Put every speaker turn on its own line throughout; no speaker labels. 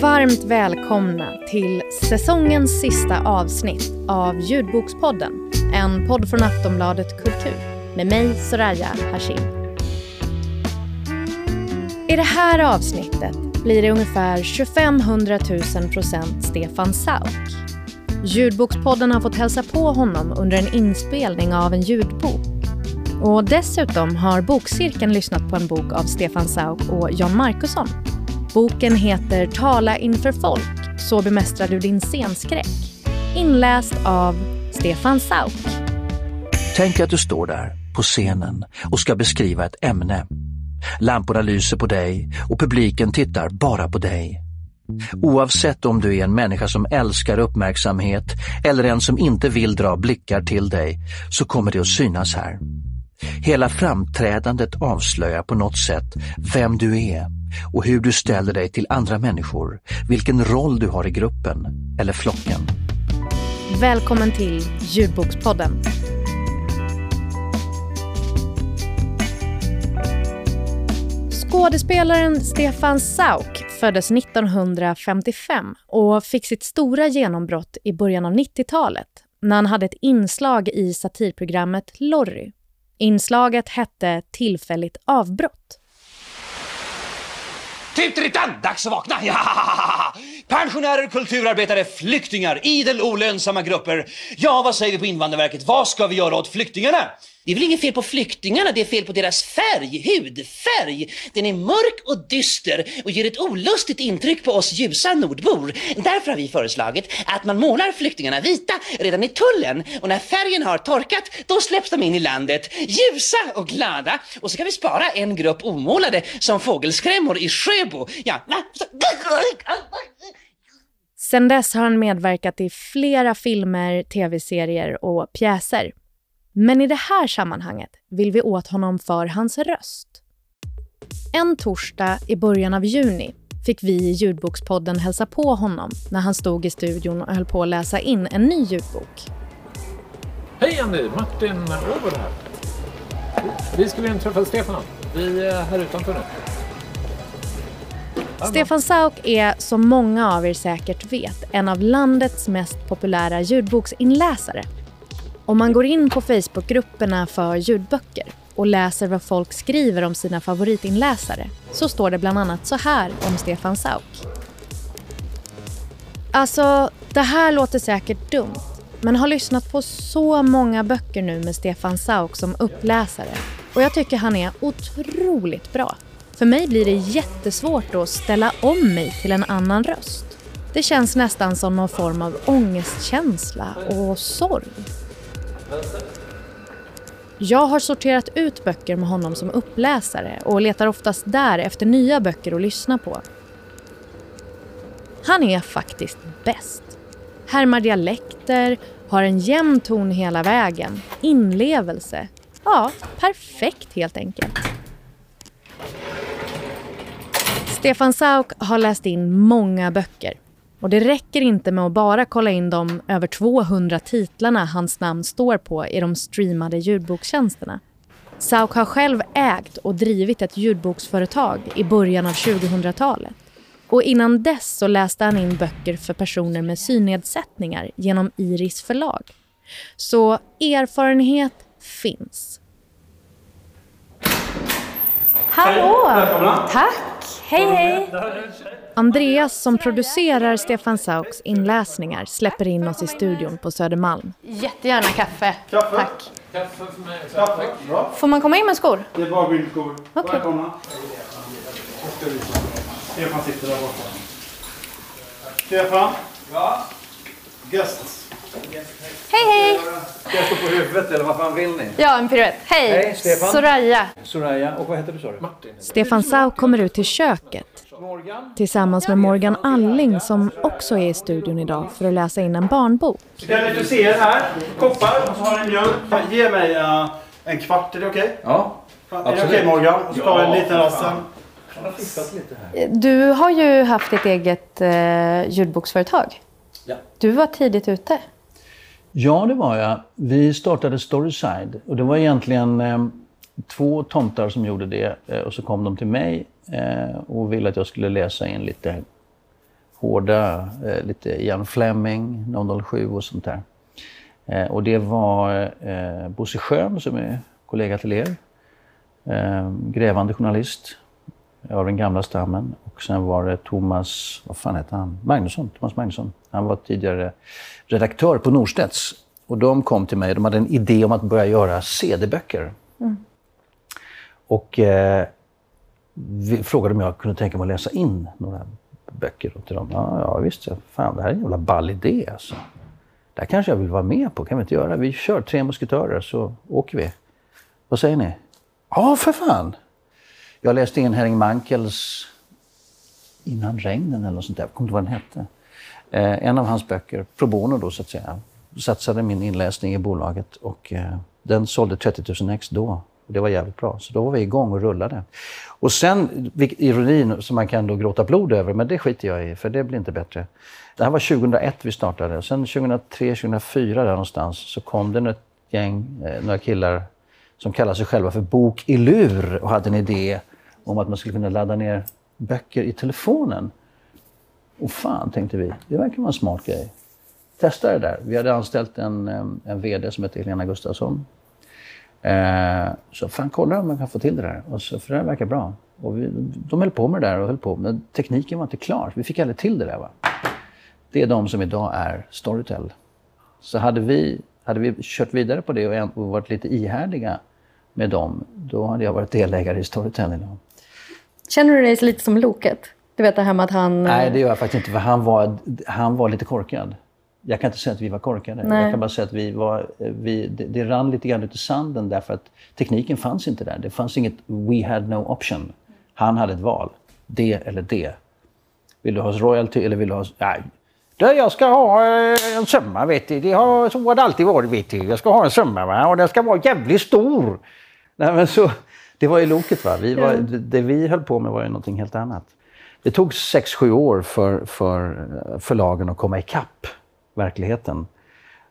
Varmt välkomna till säsongens sista avsnitt av Ljudbokspodden. En podd från Aftonbladet Kultur med mig Soraya Hashim. I det här avsnittet blir det ungefär 2500 000 procent Stefan Sauk. Ljudbokspodden har fått hälsa på honom under en inspelning av en ljudbok. Och dessutom har Bokcirkeln lyssnat på en bok av Stefan Sauk och Jan Markusson. Boken heter Tala inför folk, så bemästrar du din scenskräck. Inläst av Stefan Sauk.
Tänk att du står där på scenen och ska beskriva ett ämne. Lamporna lyser på dig och publiken tittar bara på dig. Oavsett om du är en människa som älskar uppmärksamhet eller en som inte vill dra blickar till dig så kommer det att synas här. Hela framträdandet avslöjar på något sätt vem du är och hur du ställer dig till andra människor, vilken roll du har i gruppen eller flocken.
Välkommen till Ljudbokspodden. Skådespelaren Stefan Sauk föddes 1955 och fick sitt stora genombrott i början av 90-talet när han hade ett inslag i satirprogrammet Lorry. Inslaget hette Tillfälligt avbrott.
Typ Tutrittan! Dags att vakna! Ja! Pensionärer, kulturarbetare, flyktingar, idel olönsamma grupper. Ja, vad säger vi på Invandrarverket? Vad ska vi göra åt flyktingarna? Det är väl inget fel på flyktingarna, det är fel på deras färg, hudfärg. Den är mörk och dyster och ger ett olustigt intryck på oss ljusa nordbor. Därför har vi föreslagit att man målar flyktingarna vita redan i tullen och när färgen har torkat, då släpps de in i landet ljusa och glada. Och så kan vi spara en grupp omålade som fågelskrämmor i Sjöbo. Ja.
Sen dess har han medverkat i flera filmer, tv-serier och pjäser. Men i det här sammanhanget vill vi åt honom för hans röst. En torsdag i början av juni fick vi i ljudbokspodden hälsa på honom när han stod i studion och höll på att läsa in en ny ljudbok.
Hej Andy! Martin Åberg här. Vi skulle in träffa Stefan. Vi är här utanför nu.
Stefan Sauk är, som många av er säkert vet, en av landets mest populära ljudboksinläsare. Om man går in på Facebookgrupperna för ljudböcker och läser vad folk skriver om sina favoritinläsare så står det bland annat så här om Stefan Sauk. Alltså, det här låter säkert dumt men har lyssnat på så många böcker nu med Stefan Sauk som uppläsare och jag tycker han är otroligt bra. För mig blir det jättesvårt att ställa om mig till en annan röst. Det känns nästan som någon form av ångestkänsla och sorg. Jag har sorterat ut böcker med honom som uppläsare och letar oftast där efter nya böcker att lyssna på. Han är faktiskt bäst. Härmar dialekter, har en jämn ton hela vägen, inlevelse. Ja, perfekt helt enkelt. Stefan Sauk har läst in många böcker och det räcker inte med att bara kolla in de över 200 titlarna hans namn står på i de streamade ljudbokstjänsterna. Sauk har själv ägt och drivit ett ljudboksföretag i början av 2000-talet. Och innan dess så läste han in böcker för personer med synnedsättningar genom Iris förlag. Så erfarenhet finns.
Hallå!
Välkomna.
Tack! Hej, hej!
Andreas som producerar Stefan Sauks inläsningar släpper in oss i studion på Södermalm.
Jättegärna kaffe.
Kaffe?
Tack.
Kaffe för mig.
Kaffe? Bra.
Får man komma in med skor?
Det är bara att gå in i skor.
Okej.
Välkomna. Stefan sitter där borta. Stefan? Ja? Guests.
Hej, hej!
Ska jag stå på huvudet eller vad fan vill ni?
Ja, en piruett. Hej!
Hej, Stefan.
Soraya.
Soraya, och vad heter du sa du?
Martin.
Stefan Sauk kommer ut till köket? Tillsammans med Morgan Alling som också är i studion idag för att läsa in en barnbok.
Kan ni få se er här? Koppar och så har ni mjölk. Ge mig uh, en kvart, är det okej?
Ja.
Är det okej
Absolut.
Morgan? Och så tar vi en liten rast sen.
Här.
Du har ju haft ditt eget eh, ljudboksföretag.
Ja.
Du var tidigt ute.
Ja, det var jag. Vi startade Storyside och det var egentligen eh, två tomtar som gjorde det eh, och så kom de till mig eh, och ville att jag skulle läsa in lite hårda, eh, lite Ian Fleming, 007 och sånt där. Eh, och det var eh, Bosse Schön som är kollega till er. Eh, grävande journalist av den gamla stammen. Och sen var det Thomas, vad fan heter han? Magnusson, Thomas Magnusson. Han var tidigare redaktör på Norstedts. Och de kom till mig, de hade en idé om att börja göra CD-böcker. Och eh, vi frågade om jag kunde tänka mig att läsa in några böcker till dem. Ja, ja visst, ja. fan det här är en jävla ball idé alltså. Det här kanske jag vill vara med på, kan vi inte göra? Vi kör Tre Musketörer så åker vi. Vad säger ni? Ja, för fan! Jag läste in Henning Mankels Innan regnen eller något sånt där, jag kommer inte ihåg vad den hette. Eh, en av hans böcker, pro bono då så att säga. Satsade min inläsning i bolaget och eh, den sålde 30 000 ex då. Och det var jävligt bra. Så då var vi igång och rullade. Och sen, ironin som man kan då gråta blod över, men det skiter jag i för det blir inte bättre. Det här var 2001 vi startade. Sen 2003, 2004 där någonstans så kom det ett gäng, eh, några killar som kallar sig själva för Bok i lur och hade en idé om att man skulle kunna ladda ner böcker i telefonen. Och fan, tänkte vi, det verkar vara en smart grej. Testa det där. Vi hade anställt en, eh, en VD som heter Helena Gustafsson. Eh, så fan, kolla om man kan få till det där. Och så, för det här verkar bra. Och vi, de höll på med det där och höll på. Men tekniken var inte klar. Vi fick aldrig till det där. Va? Det är de som idag är Storytel. Så hade vi, hade vi kört vidare på det och en- och varit lite ihärdiga med dem, då hade jag varit delägare i Storytel idag.
Känner du dig lite som Loket? Du vet det här med att han...
Nej, det gör jag faktiskt inte. För han var, han var lite korkad. Jag kan inte säga att vi var korkade.
Nej.
Jag kan bara säga att vi var, vi, det, det rann lite grann ut i sanden därför att tekniken fanns inte där. Det fanns inget we had no option. Han hade ett val. Det eller det. Vill du ha royalty eller vill du ha... Nej. Du, jag ska ha eh, en summa, vet du. Det har, så har det alltid varit, vet du. Jag ska ha en summa, va? och den ska vara jävligt stor. Nej, men så, det var ju loket. Va? Vi var, det, vi höll på med var ju någonting helt annat. Det tog sex sju år för, för eh, förlagen att komma ikapp verkligheten.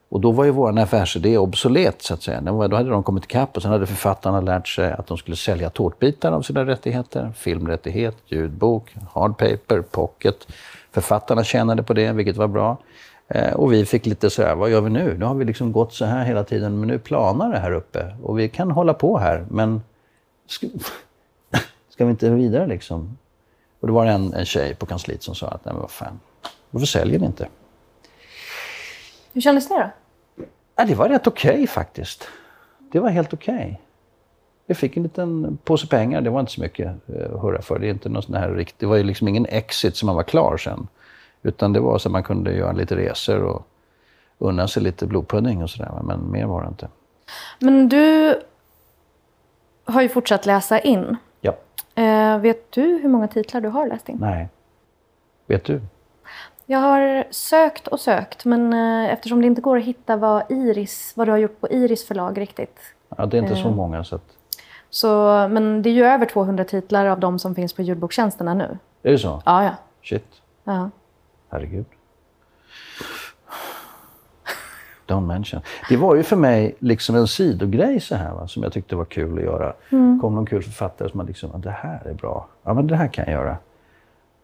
Och då var ju vår affärsidé obsolet så att säga. Då hade de kommit ikapp och sen hade författarna lärt sig att de skulle sälja tårtbitar av sina rättigheter. Filmrättighet, ljudbok, hardpaper, pocket. Författarna tjänade på det, vilket var bra. Eh, och vi fick lite så här, vad gör vi nu? Nu har vi liksom gått så här hela tiden, men nu planar det här uppe. Och vi kan hålla på här, men ska, ska vi inte vidare liksom? Och det var en, en tjej på kansliet som sa att, nej men vad fan, varför säljer ni inte?
Hur kändes det då?
Ja, det var rätt okej faktiskt. Det var helt okej. Jag fick en liten påse pengar, det var inte så mycket eh, att hurra för. Det, är inte någon sån här rikt... det var ju liksom ingen exit som man var klar sen. Utan det var så att man kunde göra lite resor och unna sig lite blodpudding och sådär. Men mer var det inte.
Men du har ju fortsatt läsa in.
Ja.
Eh, vet du hur många titlar du har läst in?
Nej. Vet du?
Jag har sökt och sökt, men eh, eftersom det inte går att hitta vad, Iris, vad du har gjort på Iris förlag riktigt.
Ja, det är inte så
Eh.
många så att...
Så, men det är ju över 200 titlar av de som finns på ljudbokstjänsterna nu.
Är det så?
Ja, ja.
Shit.
ja.
Herregud. Don't mention. Det var ju för mig liksom en sidogrej så här va, som jag tyckte var kul att göra. kom någon kul författare som man liksom, "Ah, det här är bra. Ja men det här kan jag göra.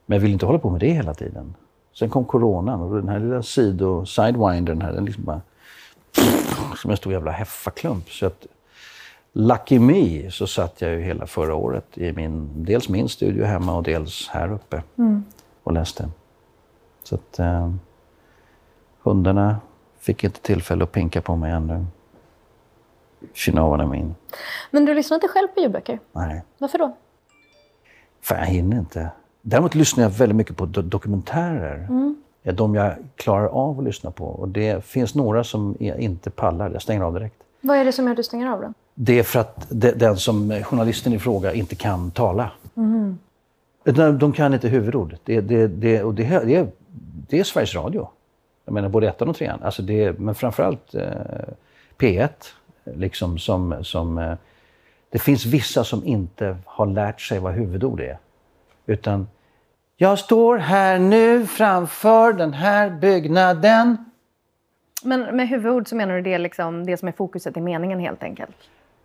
Men jag vill inte hålla på med det hela tiden. Sen kom coronan och den här lilla sido, sidewindern här, den liksom bara... Som en stor jävla heffaklump. Så att, lucky me så satt jag ju hela förra året i min, dels min studio hemma och dels här uppe och läste. Så att eh, hundarna fick inte tillfälle att pinka på mig ännu. I mean.
Men du lyssnar inte själv på ljudböcker?
Nej,
Varför då?
fan jag hinner inte. Däremot lyssnar jag väldigt mycket på do- dokumentärer. Det är de jag klarar av att lyssna på. Och det finns några som jag inte pallar. Jag stänger av direkt.
Vad är det som gör att du stänger av då?
Det är för att de, den som journalisten i fråga inte kan tala. De, de kan inte huvudord. Det, det, det, och det, det, är, det är Sveriges Radio. Jag menar både ettan och trean. Alltså det, men framförallt eh, P1. Liksom som, som, eh, det finns vissa som inte har lärt sig vad huvudord är. Utan jag står här nu framför den här byggnaden.
Men med huvudord så menar du det, liksom, det som är fokuset i meningen helt enkelt?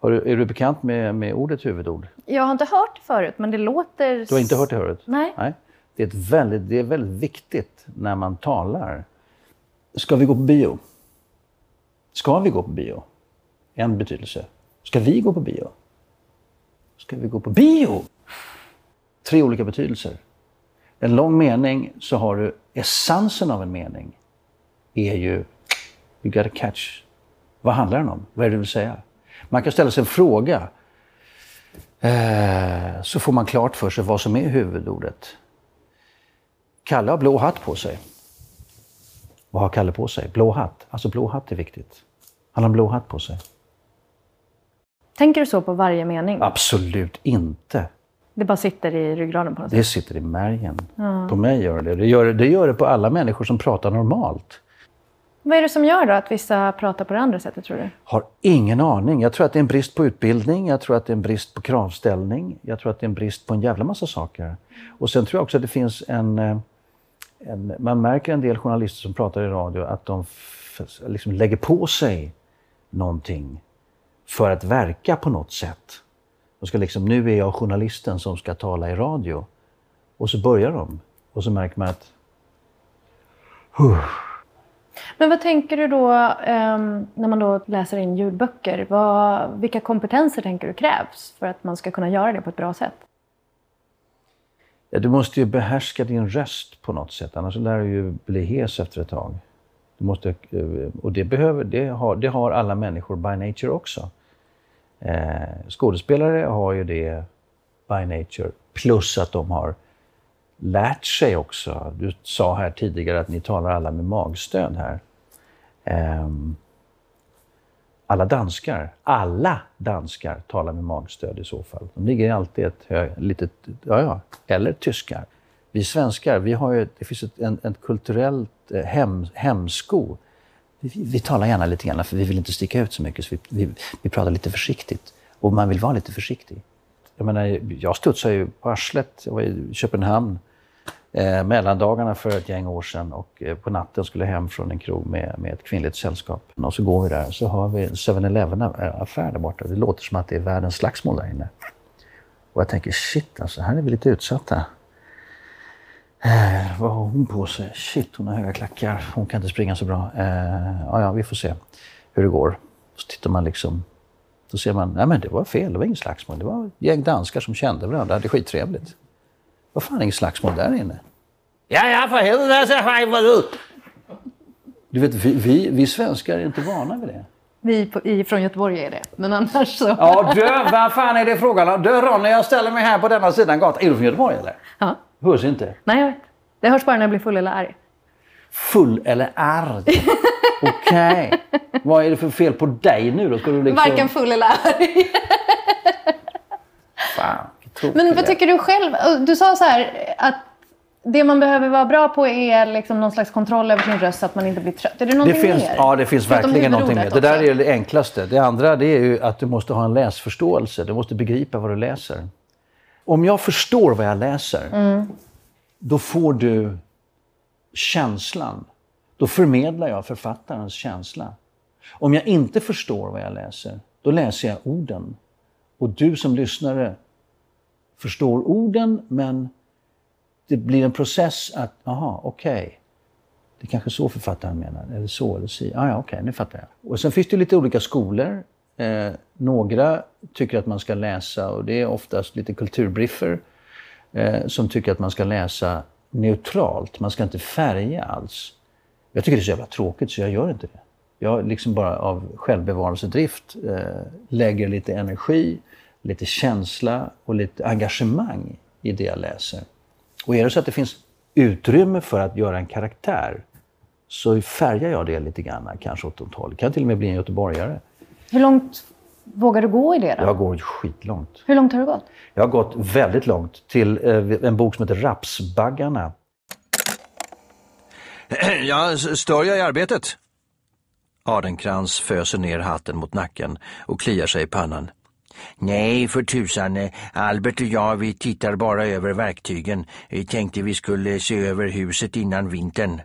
Du, är du bekant med, med ordet huvudord?
Jag har inte hört det förut, men det låter...
Du har inte hört det förut?
Nej.
Nej. Det är, ett väldigt, det är väldigt viktigt när man talar. Ska vi gå på bio? Ska vi gå på bio? En betydelse. Ska vi gå på bio? Ska vi gå på bio? Tre olika betydelser. En lång mening så har du essensen av en mening. är ju you gotta catch. Vad handlar den om? Vad är det du vill säga? Man kan ställa sig en fråga. Eh, så får man klart för sig vad som är huvudordet. Kalle har blå hatt på sig. Vad har Kalle på sig? Blå hatt. Alltså blå hatt är viktigt. Han har en blå hatt på sig.
Tänker du så på varje mening?
Absolut inte.
Det bara sitter i ryggraden på något sätt?
Det sitter i märgen. På mig gör det det. Gör, det gör det på alla människor som pratar normalt.
Vad är det som gör då att vissa pratar på det andra sättet tror du?
Har ingen aning. Jag tror att det är en brist på utbildning, jag tror att det är en brist på kravställning, jag tror att det är en brist på en jävla massa saker. Och sen tror jag också att det finns en... eh, en man märker en del journalister som pratar i radio att de liksom lägger på sig någonting för att verka på något sätt. De ska liksom, nu är jag journalisten som ska tala i radio. Och så börjar de. Och så märker man att
Men vad tänker du då ehm, när man då läser in ljudböcker? Vad, vilka kompetenser tänker du krävs för att man ska kunna göra det på ett bra sätt?
Ja, du måste ju behärska din röst på något sätt, annars lär du ju bli hes efter ett tag. Du måste, eh, och det, behöver, det, har, det har alla människor by nature också. Eh, skådespelare har ju det by nature, plus att de har lärt sig också. Du sa här tidigare att ni talar alla med magstöd här. Ehm, alla danskar, alla danskar talar med magstöd i så fall. De ligger alltid ett hög... litet, ja ja, eller tyskar. Vi svenskar, vi har ju, det finns ett en, ett kulturellt eh, hem, hemsko. Vi, vi talar gärna lite grann för vi vill inte sticka ut så mycket, så vi, vi, vi pratar lite försiktigt. Och man vill vara lite försiktig. Jag menar, jag studsade ju på arslet. Jag var i Köpenhamn eh, mellandagarna för ett gäng år sedan och eh, på natten skulle jag hem från en krog med, med ett kvinnligt sällskap. Och så går vi där och så har vi en 7-Eleven-affär där borta. Det låter som att det är världens slagsmål där inne. Och jag tänker shit alltså, här är vi lite utsatta. Eh, vad har hon på sig? Shit, hon har höga klackar. Hon kan inte springa så bra. Eh, ja, ja, vi får se hur det går. Så tittar man liksom. Då ser man, nej men det var fel, det var inget slagsmål. Det var ett gäng danskar som kände varandra, hade skittrevligt. Vad fan, inget slagsmål där inne? Ja, ja, för helvete! Du vet, vi, vi, vi svenskar är inte vana vid det.
Vi på, i, från Göteborg är det, men annars så...
Ja, du, vad fan är det frågan om? Du Ronny, jag ställer mig här på denna sidan gatan. Är du från Göteborg eller?
Ja.
Hörs inte.
Nej, jag vet. Det hörs bara när jag blir full eller arg.
Full eller arg? Okej. Vad är det för fel på dig nu då? Ska du liksom...
Varken full eller arg.
Fan,
Men
det
vad tycker du själv? Du sa så här att det man behöver vara bra på är liksom någon slags kontroll över sin röst så att man inte blir trött. Är det
Det
någonting
finns,
mer?
ja, det finns
Förutom
verkligen någonting mer. Det där
också.
är det enklaste. Det andra det är ju att du måste ha en läsförståelse. Du måste begripa vad du läser. Om jag förstår vad jag läser,
Mm.
då får du känslan. Då förmedlar jag författarens känsla. Om jag inte förstår vad jag läser, då läser jag orden. Och du som lyssnare förstår orden, men det blir en process att, aha, okej. Det är kanske så författaren menar, eller så, eller si. Ah, ja, okej, nu fattar jag. Och sen finns det lite olika skolor. Eh, några tycker att man ska läsa, och det är oftast lite kulturbriffer, eh, som tycker att man ska läsa neutralt. Man ska inte färga alls. Jag tycker det är så jävla tråkigt så jag gör inte det. Jag liksom bara av självbevarelsedrift eh, lägger lite energi, lite känsla och lite engagemang i det jag läser. Och är det så att det finns utrymme för att göra en karaktär så färgar jag det lite grann, kanske åt något håll. Det kan till och med bli en göteborgare.
Hur långt vågar du gå i det då?
Jag går skitlångt.
Hur långt har du gått?
Jag har gått väldigt långt till eh, en bok som heter Rapsbaggarna.
Ja, s- stör jag i arbetet? Adenkrans föser ner hatten mot nacken och kliar sig i pannan. Nej, för tusan. eh, Albert och jag, vi tittar bara över verktygen. Vi tänkte vi skulle se över huset innan vintern.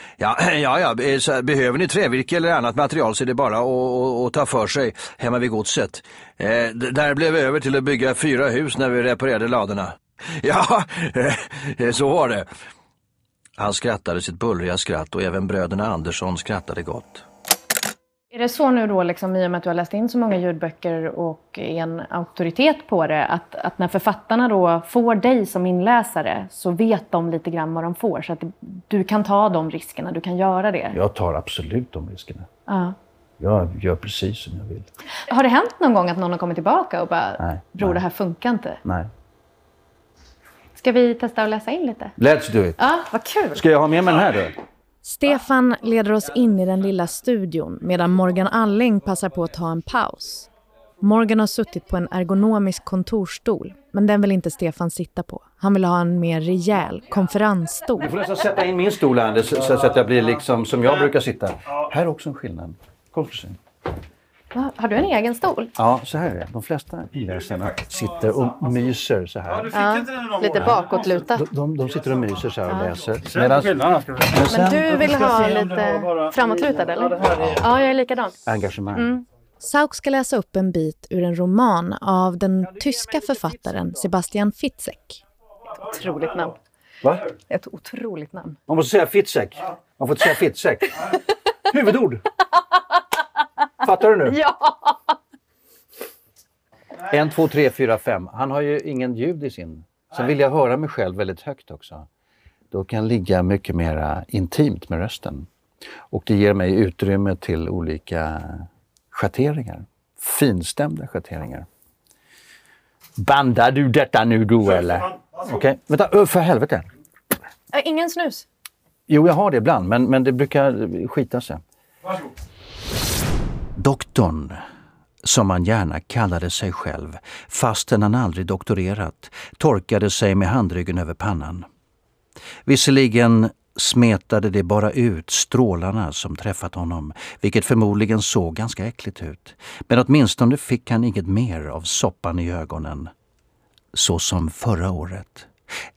Ja, ja, eh, ja. behöver ni trävirke eller annat material så är det bara att, ta för sig hemma vid godset. Eh, där blev vi över till att bygga fyra hus när vi reparerade ladorna. Ja, eh, eh, så var det. Han skrattade sitt bullriga skratt och även bröderna Andersson skrattade gott.
Är det så nu då, liksom, i och med att du har läst in så många ljudböcker och är en auktoritet på det, att, att när författarna då får dig som inläsare så vet de lite grann vad de får? Så att du kan ta de riskerna, du kan göra det?
Jag tar absolut de riskerna.
Ja.
Jag gör precis som jag vill.
Har det hänt någon gång att någon har kommit tillbaka och bara,
Nej,
bror
nej.
det här funkar inte?
Nej.
Ska vi testa att läsa in lite?
Let's do it.
Ja, vad kul!
Ska jag ha med mig den här då?
Stefan leder oss in i den lilla studion medan Morgan Alling passar på att ta en paus. Morgan har suttit på en ergonomisk kontorsstol, men den vill inte Stefan sitta på. Han vill ha en mer rejäl konferensstol.
Du får nästan sätta in min stol Anders, så, så att jag blir liksom som jag brukar sitta. Här är också en skillnad. Kom för sig.
Va, Har du en egen stol?
Ja, så här är det. De flesta inläsarna sitter och myser så här.
Någon
Lite bakåtlutat.
De, de, de sitter och myser så här och läser.
Se.
men sen,
Men du vill ha lite framåtlutad
Ja,
eller? Ja, jag är likadan.
engagemang.
Sauk ska läsa upp en bit ur en roman av den tyska författaren Sebastian Fitzek.
Otroligt namn.
Va?
Ett otroligt namn.
Man måste säga Fitzek. Man får inte säga Fitzek. Huvudord. Fattar du nu?
Ja!
En, två, tre, fyra, fem. Han har ju ingen ljud i sin. Sen vill jag höra mig själv väldigt högt också. Då kan jag ligga mycket mer intimt med rösten. Och det ger mig utrymme till olika schatteringar. Finstämda schatteringar. Bandar du detta nu då eller? Okej, vänta, ö, för helvete.
Äh, Ingen snus.
Jo, jag har det ibland, men, men det brukar skita sig.
Doktorn, som han gärna kallade sig själv, fastän han aldrig doktorerat, torkade sig med handryggen över pannan. Visserligen smetade det bara ut strålarna som träffat honom, vilket förmodligen såg ganska äckligt ut. Men åtminstone fick han inget mer av soppan i ögonen. Så som förra året.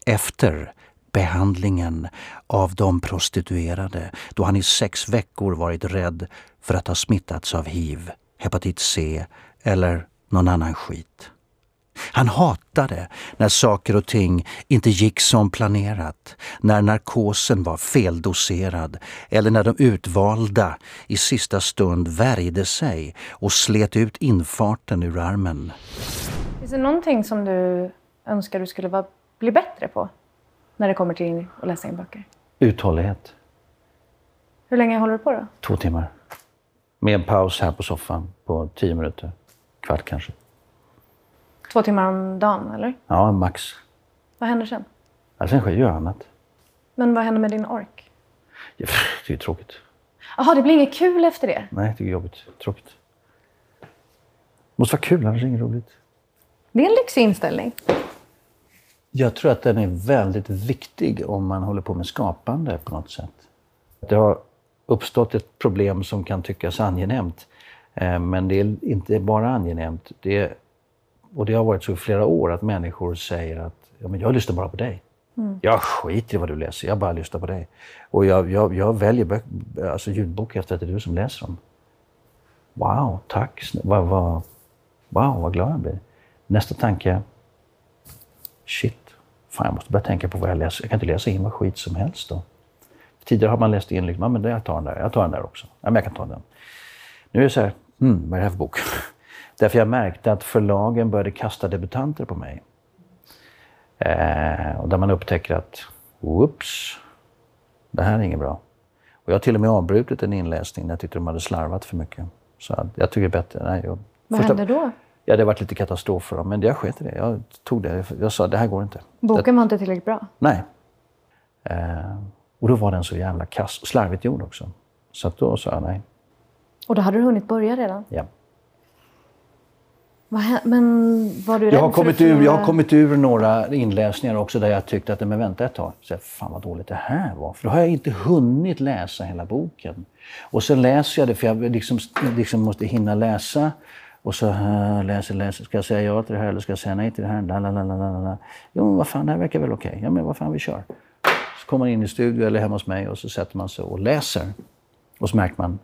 Efter behandlingen av de prostituerade då han i sex veckor varit rädd för att ha smittats av hiv, hepatit C eller någon annan skit. Han hatade när saker och ting inte gick som planerat, när narkosen var feldoserad eller när de utvalda i sista stund värjde sig och slet ut infarten ur armen.
Finns det någonting som du önskar du skulle bli bättre på? När det kommer till att läsa in böcker.
Uthållighet.
Hur länge håller du på då?
Två timmar. Med en paus här på soffan på tio minuter. Kvart kanske.
Två timmar om dagen, eller?
Ja, max.
Vad händer sen?
Ja, sen sker ju annat.
Men vad händer med din ork?
Ja, Det är tråkigt.
Jaha, det blir inget kul efter det?
Nej, det är jobbigt. Tråkigt. Det måste vara kul, annars är det inget roligt.
Det är en lyxig inställning.
Jag tror att den är väldigt viktig om man håller på med skapande på något sätt. Det har uppstått ett problem som kan tyckas angenämt. eh, Men det är inte bara angenämt. Det och det har varit så i flera år att människor säger att ja, men jag lyssnar bara på dig. Jag skiter i vad du läser, jag bara lyssnar på dig. Och jag, jag, jag väljer bök, alltså ljudbok efter att det är du som läser dem. Wow, tack. Vad, vad, wow, vad glad jag blir. Nästa tanke, shit, fan jag måste börja tänka på vad jag läser. Jag kan inte läsa in vad skit som helst då. Tidigare har man läst in liksom, ja men jag tar den där, jag tar den där också. Ja men jag kan ta den. Nu är det så här, hmm, vad är det här för bok? Därför jag märkte att förlagen började kasta debutanter på mig. Eh, och där man upptäcker att, whoops, det här är inget bra. Och jag har till och med avbrutit en inläsning när jag tyckte de hade slarvat för mycket. Så jag tycker det är bättre. Nej, jag,
Vad
första-
händer då?
Ja, det varit lite katastrof för dem, men jag sket i det. Jag tog det. Jag sa, det här går inte.
Boken var inte tillräckligt bra.
Nej. Eh, och då var den så jävla kass och slarvigt gjord också. Så då sa jag nej.
Och då hade du hunnit börja redan.
Ja.
Men var du rädd
Jag har, kommit ur, jag har kommit ur några inläsningar också där jag tyckte att, men vänta ett tag, så fan vad dåligt det här var. För då har jag inte hunnit läsa hela boken. Och så läser jag det, för jag liksom, liksom måste hinna läsa. Och så läser, läser, ska jag säga ja till det här eller ska jag säga nej till det här? Lalalala. Jo, men vad fan, det här verkar väl okej. Ja, men vad fan, vi kör. Så kommer man in i studion eller hemma hos mig och så sätter man sig och läser. Och så märker man,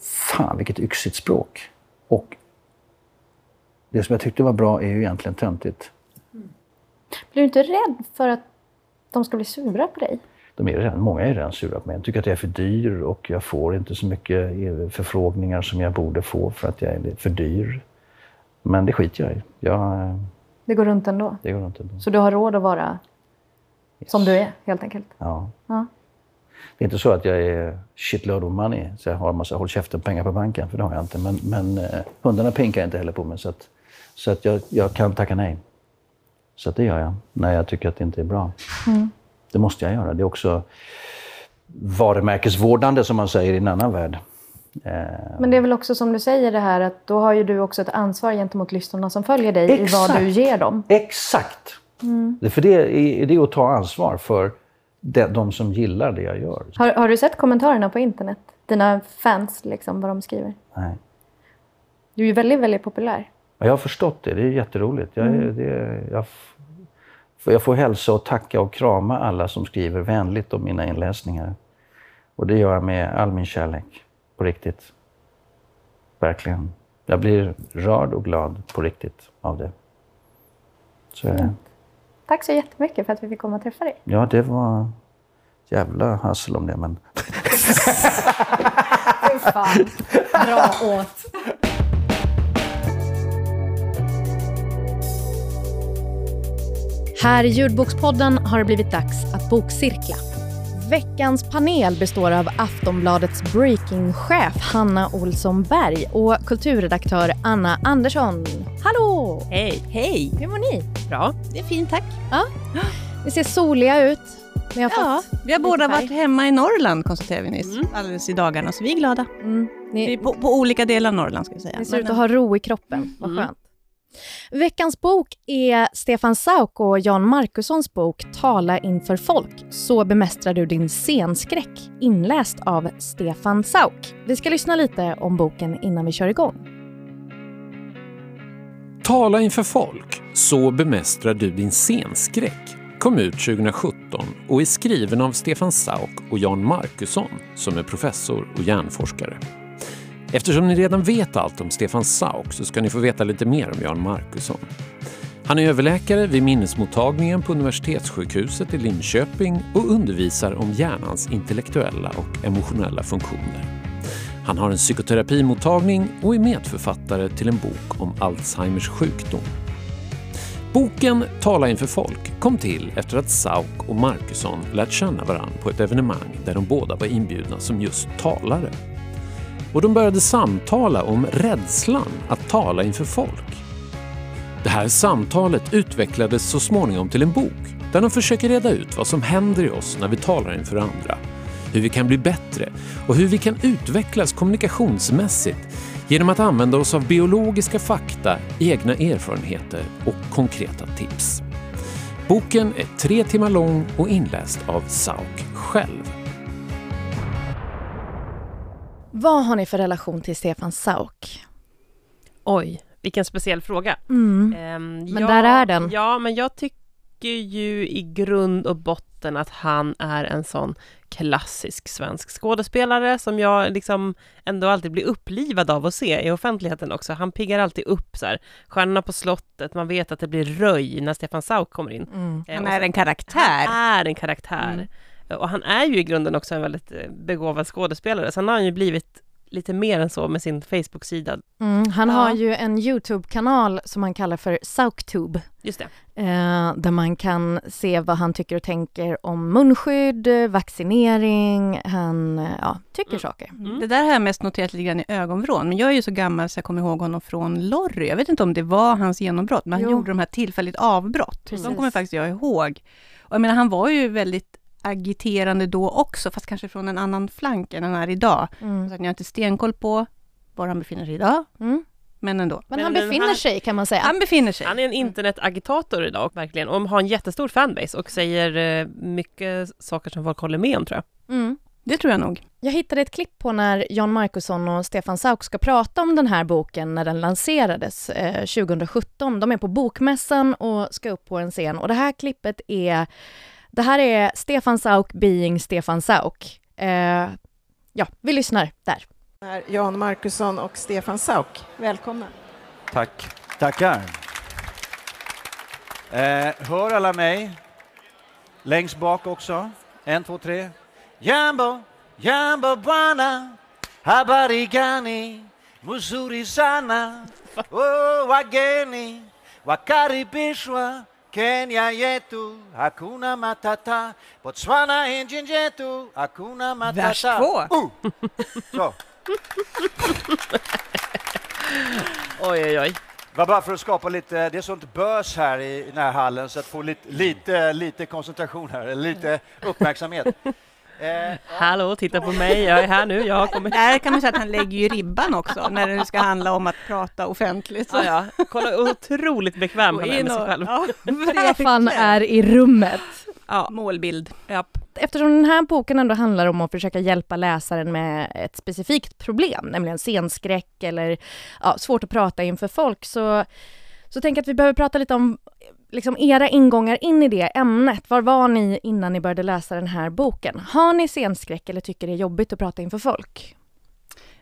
fan vilket yxigt språk. Och det som jag tyckte var bra är ju egentligen töntigt. Mm.
Blir du inte rädd för att de ska bli sura på dig?
De är redan, många är redan sura på mig. De tycker att jag är för dyr och jag får inte så mycket förfrågningar som jag borde få för att jag är för dyr. Men det skiter jag i. Jag,
Det går runt ändå?
det går inte ändå.
Så du har råd att vara som du är, helt enkelt?
Ja.
Ja.
Det är inte så att jag är shitload of money, så jag har en massa håll käften-pengar på banken, för det har jag inte. Men, men eh, hundarna pinkar inte heller på mig, så att, så att jag, jag kan tacka nej. Så det gör jag, när jag tycker att det inte är bra. Det måste jag göra. Det är också varumärkesvårdande, som man säger i en annan värld. Eh,
Men det är väl också som du säger det här att då har ju du också ett ansvar gentemot lyssnarna som följer dig i
Exakt.
vad du ger dem.
Exakt! Det, för det är, det är att ta ansvar för de, de som gillar det jag gör.
Har, har du sett kommentarerna på internet? Dina fans, liksom, vad de skriver?
Nej.
Du är ju väldigt, väldigt populär.
Ja, Jag har förstått det. Det är jätteroligt. Jag, är- det, jag, jag får hälsa och tacka och krama alla som skriver vänligt om mina inläsningar. Och det gör jag med all min kärlek. På riktigt. Verkligen. Jag blir rörd och glad på riktigt av det. Så är det.
Tack så jättemycket för att vi fick komma och träffa dig.
Ja, det var jävla hassel om det, men
Fy fan. Bra åt.
Här i Ljudbokspodden har det blivit dags att bokcirkla. Veckans panel består av Aftonbladets breakingchef Hanna Olsson Berg och kulturredaktör Anna Andersson. Hallå!
Hej! Hej!
Hur mår ni?
Bra, det är fint tack.
Ni ser soliga ut. Ni har
Ja,
fått
vi har båda
färg.
varit hemma i Norrland konstaterade vi nyss, alldeles i dagarna, så vi är glada.
Mm.
Vi är
Ni,
på, på olika delar av Norrland ska vi säga.
ni ser
Men-
ut att ha ro i kroppen. Vad
Mm.
Veckans bok är Stefan Sauk och Jan Markussons bok Tala inför folk. Så bemästrar du din scenskräck. Inläst av Stefan Sauk. Vi ska lyssna lite om boken innan vi kör igång.
Tala inför folk, så bemästrar du din scenskräck kom ut 2017 och är skriven av Stefan Sauk och Jan Markusson som är professor och hjärnforskare. Eftersom ni redan vet allt om Stefan Sauk så ska ni få veta lite mer om Jan Markusson. Han är överläkare vid minnesmottagningen på Universitetssjukhuset i Linköping och undervisar om hjärnans intellektuella och emotionella funktioner. Han har en psykoterapimottagning och är medförfattare till en bok om Alzheimers sjukdom. Boken Tala inför folk kom till efter att Sauk och Markusson lärt känna varandra på ett evenemang där de båda var inbjudna som just talare. Och de började samtala om rädslan att tala inför folk. Det här samtalet utvecklades så småningom till en bok där de försöker reda ut vad som händer i oss när vi talar inför andra, hur vi kan bli bättre och hur vi kan utvecklas kommunikationsmässigt genom att använda oss av biologiska fakta, egna erfarenheter och konkreta tips. Boken är tre timmar lång och inläst av Sauk själv.
Vad har ni för relation till Stefan Sauk?
Oj, vilken speciell fråga.
Mm.
Ehm,
Men där är den.
Ja, men jag tycker ju i grund och botten att han är en sån klassisk svensk skådespelare som jag liksom ändå alltid blir upplivad av att se i offentligheten också. Han piggar alltid upp så här. Stjärnorna på slottet, man vet att det blir röj när Stefan Sauk kommer in.
Mm.
Eh,
Han är en karaktär.
Han är en karaktär. Och han är ju i grunden också en väldigt eh, begåvad skådespelare. Sen har han ju blivit lite mer än så med sin Facebook-sida.
Mm. Han
Ja.
har ju en YouTube-kanal som han kallar för Sauktube.
Just det.
Eh, där man kan se vad han tycker och tänker om munskydd, vaccinering, han eh, ja, tycker
Mm.
saker.
Mm.
Det där har jag mest noterat lite grann i ögonvrån, men jag är ju så gammal så jag kommer ihåg honom från Lorry. Jag vet inte om det var hans genombrott, men han
Jo.
gjorde de här tillfälligt avbrott.
Precis.
De kommer faktiskt jag ihåg. Och jag menar, han var ju väldigt agiterande då också, fast kanske från en annan flank än han är idag.
Mm.
Så att ni har inte stenkoll på var han befinner sig idag,
Mm.
men ändå.
Men,
Men-
han befinner
han-
sig kan man säga.
Han befinner sig.
Han är en internetagitator idag verkligen och har en jättestor fanbase och säger eh, mycket saker som folk håller med om tror jag.
Mm.
Det tror jag nog.
Jag hittade ett klipp på när Jan Markusson och Stefan Sauk ska prata om den här boken när den lanserades eh, 2017. De är på Bokmässan och ska upp på en scen och det här klippet är det här är Stefan Sauk being Stefan Sauk. Eh, ja, vi lyssnar där.
är Jan Markusson och Stefan Sauk. Välkomna.
Tack. Tackar.
Eh, hör alla mig? Längst bak också. En, två, tre. Jambo, jambo bwana, habari gani, muzuri sana, oh, wageni wakaribishwa Kenya yetu, hakuna matata, Botswana nchi yetu, hakuna matata.
Vers två.
Uh. Så.
Oj, oj, oj.
Var bara för att skapa lite, det är sånt bös här i den här hallen så att få lite, lite, lite koncentration här, lite uppmärksamhet. Eh,
Hallå, titta på mig, jag är här nu, jag har kommit.
Där kan man säga att han lägger ju ribban också, när det ska handla om att prata offentligt.
Ja, ja. Kolla, otroligt bekväm han är med sig själv.
ja,
Stefan är i rummet.
Ja, målbild.
Japp.
Eftersom den här boken ändå handlar om att försöka hjälpa läsaren med ett specifikt problem, nämligen scenskräck eller ja, svårt att prata inför folk, så, så tänker jag att vi behöver prata lite om liksom, era ingångar in i det ämnet. Var var ni innan ni började läsa den här boken? Har ni scenskräck eller tycker det är jobbigt att prata inför folk?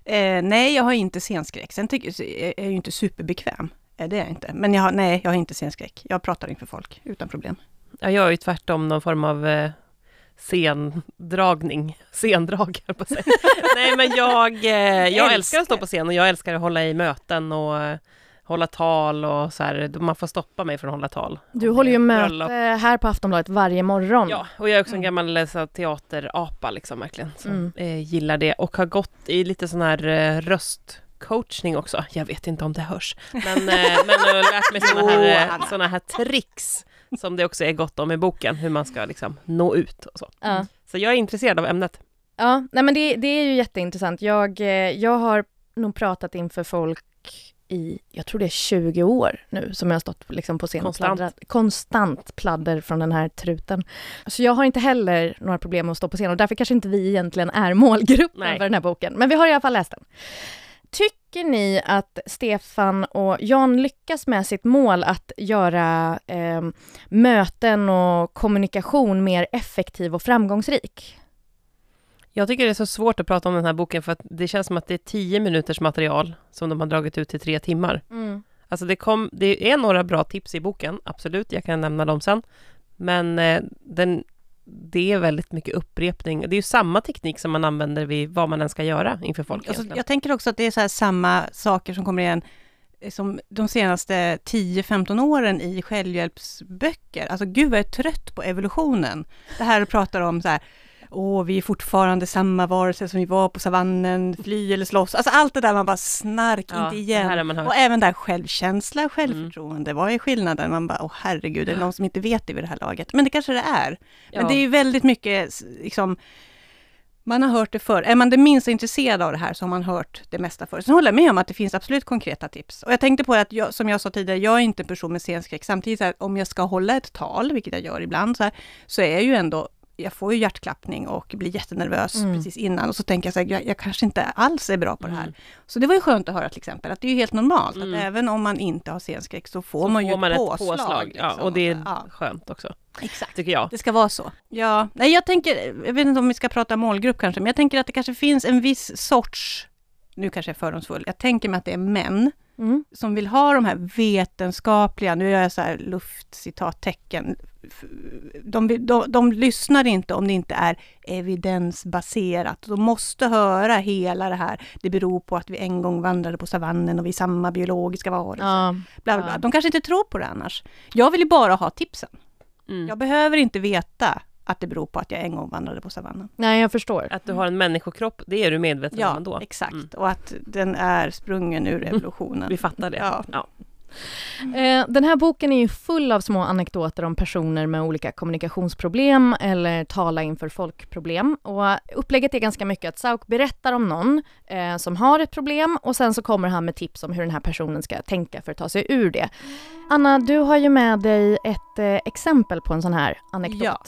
Eh, nej, jag har inte scenskräck. Sen tycker, är jag ju inte superbekväm. Eh, det är jag inte. Men jag har, nej, jag har inte scenskräck. Jag pratar inför folk utan problem.
Ja, jag är ju tvärtom någon form av eh, scendragning, scendrag på säga. Nej men jag, eh, jag älskar att stå på scen och jag älskar att hålla i möten och eh, hålla tal och så här, man får stoppa mig från att hålla tal.
Du håller ju möte här på Aftonbladet varje morgon.
Ja, och jag är också en gammal eh, teaterapa liksom verkligen, som
Mm.
eh, gillar det och har gått i lite sån här eh, röstcoachning också. Jag vet inte om det hörs, men, eh, men jag har lärt mig såna här, eh, såna här tricks som det också är gott om i boken, hur man ska liksom nå ut och så.
Ja.
Så jag är intresserad av ämnet.
Ja, nej men det, det är ju jätteintressant. Jag, jag har nog pratat inför folk i, jag tror det är 20 år nu som jag har stått liksom på scen
Konstant.
och pladdrat. Konstant pladder från den här truten. Så jag har inte heller några problem med att stå på scen och därför kanske inte vi egentligen är målgruppen
Nej.
för den här boken. Men vi har i alla fall läst den. Tycker ni att Stefan och Jan lyckas med sitt mål att göra eh, möten och kommunikation mer effektiv och framgångsrik?
Jag tycker det är så svårt att prata om den här boken för att det känns som att det är tio minuters material som de har dragit ut till tre timmar.
Mm.
Alltså det, kom, det är några bra tips i boken, absolut, jag kan nämna dem sen. Men eh, den, det är väldigt mycket upprepning. Det är ju samma teknik som man använder vid vad man än ska göra inför folk.
Alltså, jag tänker också att det är så samma saker som kommer igen eh, som de senaste 10-15 åren i självhjälpsböcker. Alltså gud vad jag är trött på evolutionen. Det här pratar om så här, åh vi är fortfarande samma varelser som vi var på savannen, fly eller slåss. Alltså allt det där man bara snark,
Ja,
inte igen. Och även där självkänsla, självförtroende, vad är skillnaden? Man bara, åh herregud, är det någon som inte vet det vid det här laget? Men det kanske det är. Men
Ja.
det är ju väldigt mycket, liksom, man har hört det förr. Är man det minsta intresserad av det här så har man hört det mesta förr. Sen håller jag med om att det finns absolut konkreta tips. Och jag tänkte på att, jag, som jag sa tidigare, jag är inte en person med scenskräck. Samtidigt, så här, om jag ska hålla ett tal, vilket jag gör ibland, så, här, så är jag ju ändå jag får ju hjärtklappning och blir jättenervös
Mm.
precis innan och så tänker jag så här, jag, jag kanske inte alls är bra på det här.
Mm.
Så det var ju skönt att höra till exempel, att det är ju helt normalt
Mm.
att även om man inte har scenskräck så får
Så
man ju
får man
ett påslag.
påslag. Ja,
liksom.
och det är
ja,
skönt också,
exakt.
tycker jag.
Det ska vara så. Ja, nej jag tänker, jag vet inte om vi ska prata målgrupp kanske, men jag tänker att det kanske finns en viss sorts, nu kanske jag är fördomsfull, jag tänker mig att det är män
Mm.
som vill ha de här vetenskapliga, nu gör jag så här luftcitattecken, de, de, de lyssnar inte om det inte är evidensbaserat. De måste höra hela det här, det beror på att vi en gång vandrade på savannen och vi är samma biologiska varelser.
Ja,
Bla, bla, bla.
ja.
De kanske inte tror på det annars. Jag vill ju bara ha tipsen.
Mm.
Jag behöver inte veta att det beror på att jag en gång vandrade på savannen.
Nej, jag förstår.
Att du har en människokropp, det är du medveten om
Ja,
ändå.
exakt.
Mm.
Och att den är sprungen ur evolutionen.
Vi fattar det.
Ja.
Ja.
Eh, Den här boken är ju full av små anekdoter om personer med olika kommunikationsproblem eller tala inför folkproblem. Och upplägget är ganska mycket att Sauk berättar om någon eh, som har ett problem och sen så kommer han med tips om hur den här personen ska tänka för att ta sig ur det. Anna, du har ju med dig ett eh, exempel på en sån här anekdot.
Ja.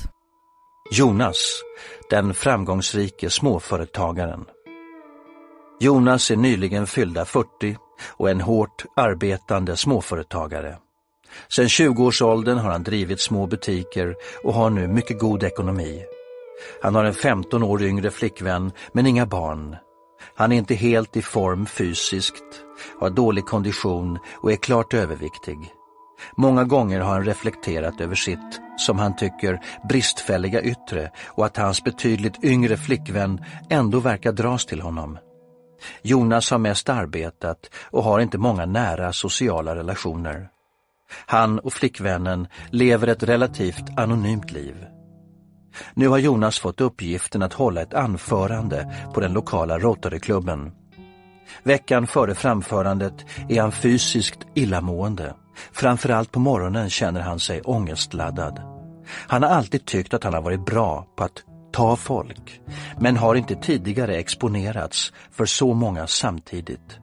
Jonas, den framgångsrike småföretagaren. Jonas är nyligen fyllda 40 och en hårt arbetande småföretagare. Sedan 20-årsåldern har han drivit små butiker och har nu mycket god ekonomi. Han har en 15 år yngre flickvän men inga barn. Han är inte helt i form fysiskt, har dålig kondition och är klart överviktig.
Många gånger har han reflekterat över sitt, som han tycker, bristfälliga yttre och att hans betydligt yngre flickvän ändå verkar dras till honom. Jonas har mest arbetat och har inte många nära sociala relationer. Han och flickvännen lever ett relativt anonymt liv. Nu har Jonas fått uppgiften att hålla ett anförande på den lokala Rotaryklubben. Veckan före framförandet är han fysiskt illamående. Framförallt på morgonen känner han sig ångestladdad. Han har alltid tyckt att han har varit bra på att ta folk, men har inte tidigare exponerats för så många samtidigt.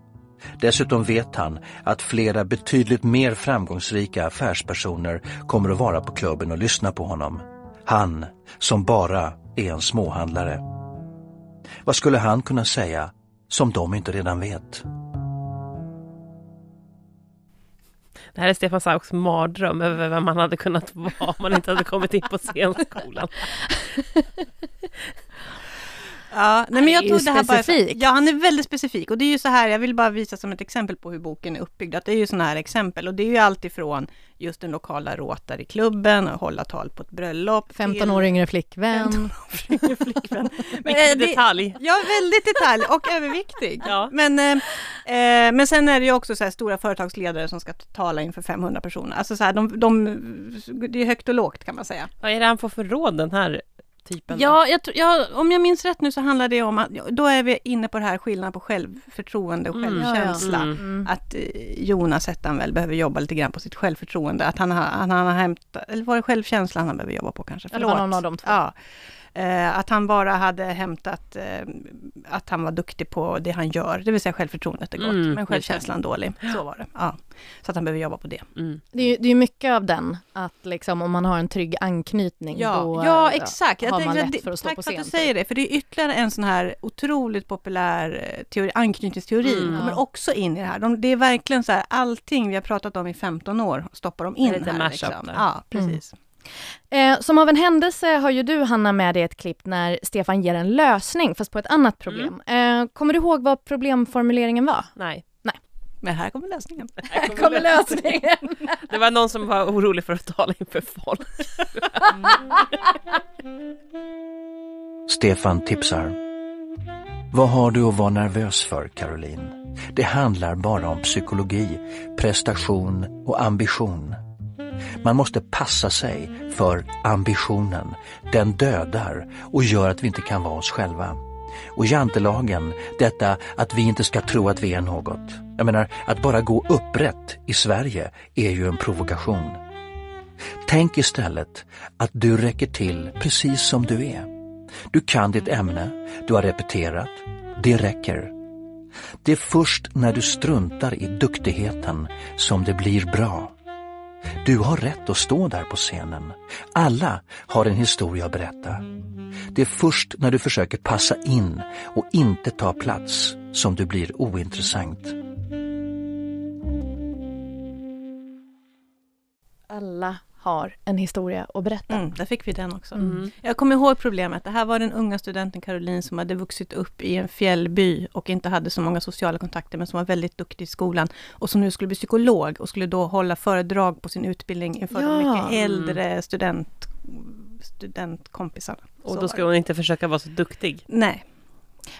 Dessutom vet han att flera betydligt mer framgångsrika affärspersoner kommer att vara på klubben och lyssna på honom. Han som bara är en småhandlare. Vad skulle han kunna säga som de inte redan vet?
Det här är Stefan Sauks mardröm över vem man hade kunnat vara om man inte hade kommit in på scenskolan.
Ja, nej, men jag tog det här bara,
specifik.
Ja, han är väldigt specifik och det är ju så här, jag vill bara visa som ett exempel på hur boken är uppbyggd, att det är ju sådana här exempel och det är ju allt ifrån just den lokala Rotary-klubben och hålla tal på ett bröllop.
15 år yngre flickvän.
yngre flickvän.
Vilken
eh, det-
detalj.
Ja, väldigt detalj och överviktig.
Ja.
Men, eh, eh, men sen är det ju också så här stora företagsledare som ska tala inför 500 personer. Alltså så här, de, de, det är högt och lågt kan man säga.
Vad är det han får för råd den här typen?
Ja, jag, ja, om jag minns rätt nu så handlar det om att, då är vi inne på det här skillnaden på självförtroende och
Mm.
självkänsla.
Ja, ja.
Mm.
Att eh, Jonas Hettan väl behöver jobba lite grann på sitt självförtroende. Att han har, han, han har hämtat, eller var det självkänslan han behöver jobba på kanske?
Det var någon av de två.
Ja. Eh, att han bara hade hämtat, eh, att han var duktig på det han gör, det vill säga självförtroendet är gott,
Mm,
men
det.
självkänslan dålig. Så var det. Ja. Så att han behöver jobba på det.
Mm.
Det är det är mycket av den, att liksom, om man har en trygg anknytning
Ja,
då
ja exakt.
Har man
att
för att stå
tack
på
för
scen.
att du säger det, för det är ytterligare en sån här otroligt populär eh, teori, anknytningsteori,
Mm.
kommer
Ja.
också in i det här. De, det är verkligen så här, allting vi har pratat om i 15 år stoppar de in
lite
här. Liksom. Ja, precis.
Eh, som av en händelse har ju du, Hanna, med dig ett klipp när Stefan ger en lösning, fast på ett annat problem. Eh, kommer du ihåg vad problemformuleringen var?
Nej.
Men här kommer lösningen.
Här
kommer lösningen.
Det var någon som var orolig för att tala inför folk.
Stefan tipsar. Vad har du att vara nervös för, Caroline? Det handlar bara om psykologi, prestation och ambition. Man måste passa sig för ambitionen. Den dödar och gör att vi inte kan vara oss själva. Och jantelagen, detta att vi inte ska tro att vi är något. Jag menar, att bara gå upprätt i Sverige är ju en provokation. Tänk istället att du räcker till precis som du är. Du kan ditt ämne, du har repeterat, det räcker. Det är först när du struntar i duktigheten som det blir bra. Du har rätt att stå där på scenen. Alla har en historia att berätta. Det är först när du försöker passa in och inte ta plats som du blir ointressant.
Alla har en historia att berätta.
Mm, där fick vi den också.
Mm.
Jag kommer ihåg problemet. Det här var den unga studenten Caroline som hade vuxit upp i en fjällby och inte hade så många sociala kontakter, men som var väldigt duktig i skolan och som nu skulle bli psykolog och skulle då hålla föredrag på sin utbildning inför de
Ja.
mycket äldre student, studentkompisarna. Så
Och
var
då ska
det.
hon inte försöka vara så duktig.
Nej,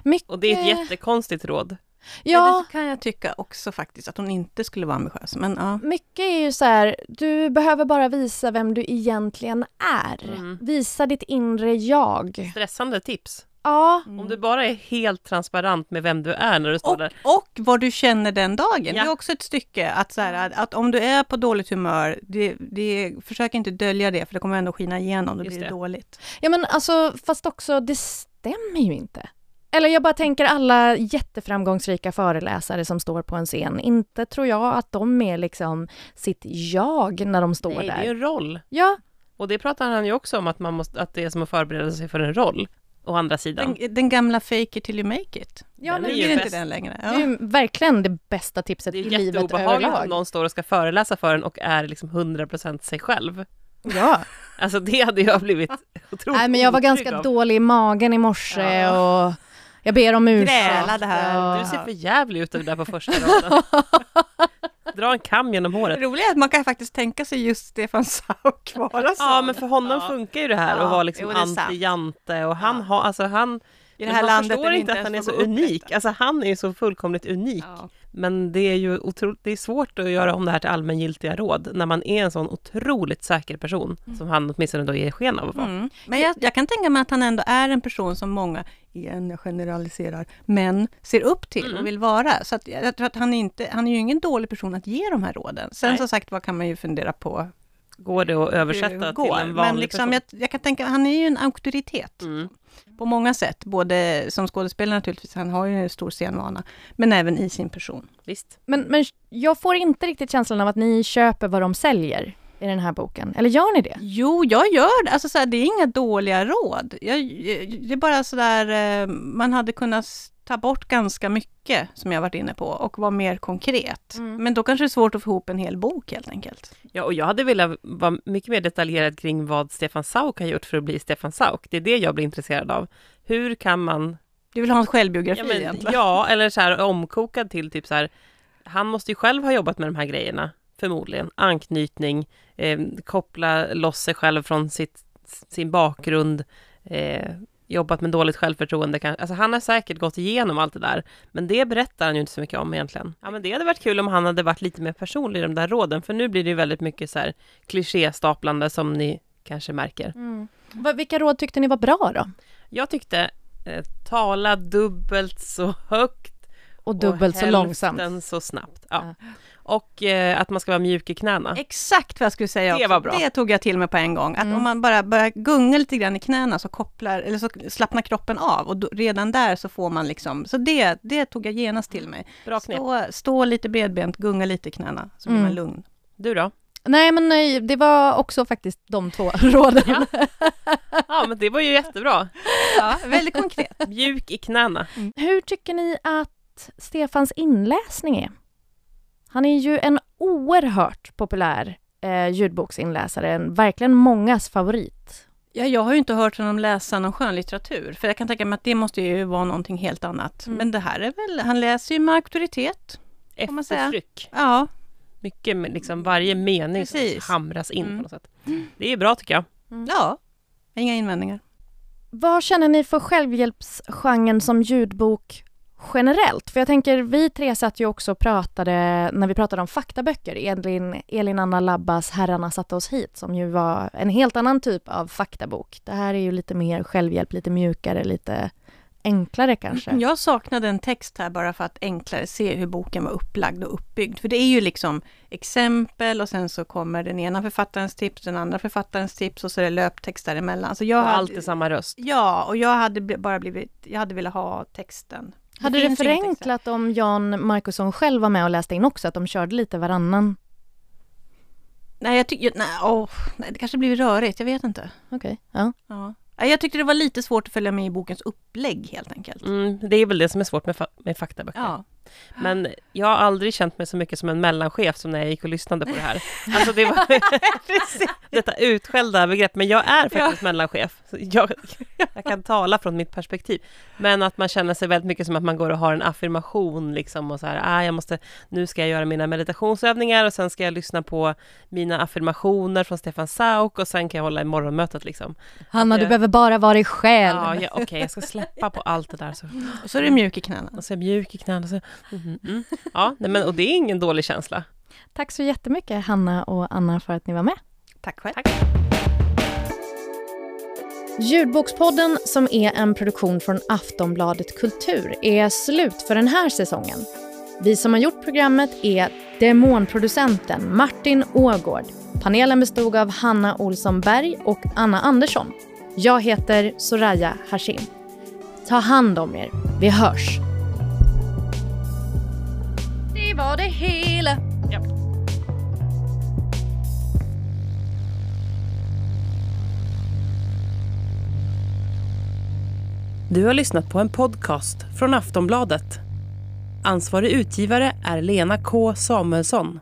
Mycket...
Och det är ett jättekonstigt råd.
Ja. Det kan jag tycka också faktiskt, att hon inte skulle vara ambitiös. Men ja,
mycket är ju så här, du behöver bara visa vem du egentligen är.
Mm.
Visa ditt inre jag.
Stressande tips.
Ja,
Om du bara är helt transparent med vem du är när du står
Och,
där.
och vad du känner den dagen. Det
Ja.
är också ett stycke att, så här, att, att om du är på dåligt humör, det, det, försök inte dölja det för det kommer ändå skina igenom, då
Just
blir det
det.
dåligt.
ja men alltså fast också det stämmer ju inte. Eller jag bara tänker alla jätteframgångsrika föreläsare som står på en scen. Inte tror jag att de är liksom sitt jag när de står
Nej, det är ju
där.
en roll.
Ja,
Och det pratar han ju också om, att, man måste, att det är som att förbereda sig för en roll. Å andra sidan.
Den, den gamla fake it till you make it.
ja
Den
Nu
är ju
inte
bäst.
den längre.
det är
Ja.
ju verkligen det bästa tipset
Det är
i livet
jätteobehagligt
överlag.
om någon står och ska föreläsa för en och är liksom 100% sig själv.
Ja.
Alltså det hade jag blivit otroligt
Nej men jag var ganska
av.
dålig i magen i morse och jag ber om ursäkt.
Grälade här.
Du ser för jävlig ut där på första raden. Dra en kam genom håret.
Det roliga är att man kan faktiskt tänka sig just Stefan Sauk vara så.
Ja, men för honom funkar ju det här
Ja,
att vara liksom anti-Jante och han har, alltså han
I det här landet
förstår inte att han är så unik. Alltså han är ju så fullkomligt unik. Men det är ju otroligt, det är svårt att göra om det här till allmängiltiga råd när man är en sån otroligt säker person som han åtminstone då ger sken av att vara.
Mm. Men jag, jag kan tänka mig att han ändå är en person som många, igen jag generaliserar, men ser upp till
Mm.
och vill vara. Så att jag tror att han är, inte, han är ju ingen dålig person att ge de här råden. Sen
Nej.
som sagt vad kan man ju fundera på
Går det att översätta till
går.
en vanlig
Men liksom,
person?
jag, jag kan tänka, han är ju en auktoritet.
Mm.
På många sätt, både som skådespelare naturligtvis, han har ju en stor scenvana, men även i sin person.
Visst.
Men, men jag får inte riktigt känslan av att ni köper vad de säljer i den här boken. Eller gör ni det?
Jo, jag gör det. Alltså, så här, det är inga dåliga råd. Jag, det är bara sådär, eh, man hade kunnat ta bort ganska mycket som jag varit inne på och vara mer konkret. Men då kanske det är svårt att få ihop en hel bok helt enkelt.
Ja, och jag hade velat vara mycket mer detaljerad kring vad Stefan Sauk har gjort för att bli Stefan Sauk. Det är det jag blir intresserad av. Hur kan man...
Du vill ha en självbiografi
ja, men,
egentligen?
ja, eller så här omkokad till typ så här... Han måste ju själv ha jobbat med de här grejerna, förmodligen. Anknytning, eh, koppla loss sig själv från sitt, sin bakgrund, eh, jobbat med dåligt självförtroende. Alltså han har säkert gått igenom allt det där, men det berättar han ju inte så mycket om egentligen. Ja, men det hade varit kul om han hade varit lite mer personlig i de där råden, för nu blir det ju väldigt mycket så här klichéstaplande som ni kanske märker.
Vad- Vilka råd tyckte ni var bra då?
Jag tyckte eh, tala dubbelt så högt
Och dubbelt så
hälften
långsamt.
så snabbt. Ja. Och eh, att man ska vara mjuk i knäna.
Exakt vad jag skulle säga
Det
också.
var bra.
Det tog jag till mig på en gång. Att
Mm.
om man bara börjar gunga lite grann i knäna så kopplar, eller så slappnar kroppen av och då, redan där så får man liksom, så det, det tog jag genast till mig.
Bra knep.
Stå, stå lite bredbent, gunga lite i knäna, så blir
Mm.
man lugn.
Du då?
Nej, men nej, det var också faktiskt de två råden.
Ja, men det var ju jättebra.
Ja, väldigt konkret.
Mjuk i knäna.
Hur tycker ni att Stefans inläsning är? Han är ju en oerhört populär eh, ljudboksinläsare, en, verkligen mångas favorit.
Ja, jag har ju inte hört honom läsa någon skönlitteratur, för jag kan tänka mig att det måste ju vara någonting helt annat.
Mm.
Men det här är väl, han läser ju med auktoritet. Får man säga.
Eftertryck.
Ja,
Mycket, liksom varje mening
Precis.
hamras in
Mm.
på något sätt. Det är bra tycker jag.
ja, inga invändningar.
Vad känner ni för självhjälpsgenren som ljudbok generellt? För jag tänker, vi tre satt ju också och pratade, när vi pratade om faktaböcker, Elin, Elin Anna Labbas Herrarna satte oss hit, som ju var en helt annan typ av faktabok. Det här är ju lite mer självhjälp, lite mjukare, lite enklare kanske.
Jag saknade en text här bara för att enklare se hur boken var upplagd och uppbyggd. För det är ju liksom exempel och sen så kommer den ena författarens tips, den andra författarens tips och så är det löptext däremellan. Så jag
Och
hade,
allt i samma röst.
Ja, och jag hade bara blivit, jag hade velat ha texten.
Hade det
här.
förenklat om Jan Markusson själv var med och läste in också, att de körde lite varannan?
Nej, jag tycker, nej, åh, nej, det kanske blir rörigt, jag vet inte.
Okej, ja.
Ja. Nej, Jag tyckte det var lite svårt att följa med i bokens upplägg helt enkelt.
Mm, det är väl det som är svårt med, fa- med faktaböcker.
Ja.
Men jag har aldrig känt mig så mycket som en mellanchef som när jag gick och lyssnade på det här. Alltså det var detta utskällda begrepp, men jag är faktiskt mellanchef. Så Jag, jag kan tala från mitt perspektiv. Men att man känner sig väldigt mycket som att man går och har en affirmation liksom och så här, ah, jag måste, nu ska jag göra mina meditationsövningar och sen ska jag lyssna på mina affirmationer från Stefan Sauk och sen kan jag hålla i morgonmötet liksom.
Hanna,
Att
du behöver bara vara dig själv.
Ja, ja okej, jag ska släppa på allt det där. Så.
Och så är det mjuk i knäna.
Och så är jag mjuk i knäna. och Så, mm, mm. Ja, nej, men, och det är ingen dålig känsla.
Tack så jättemycket Hanna och Anna för att ni var med.
Tack själv.
Ljudbokspodden, som är en produktion från Aftonbladet Kultur, är slut för den här säsongen. Vi som har gjort programmet är demonproducenten Martin Ågård. Panelen bestod av Hanna Olsson Berg och Anna Andersson. Jag heter Soraya Hashim. Ta hand om er. Vi hörs. Det var det hela.
Ja. Du har lyssnat på en podcast från Aftonbladet. Ansvarig utgivare är Lena K Samuelsson.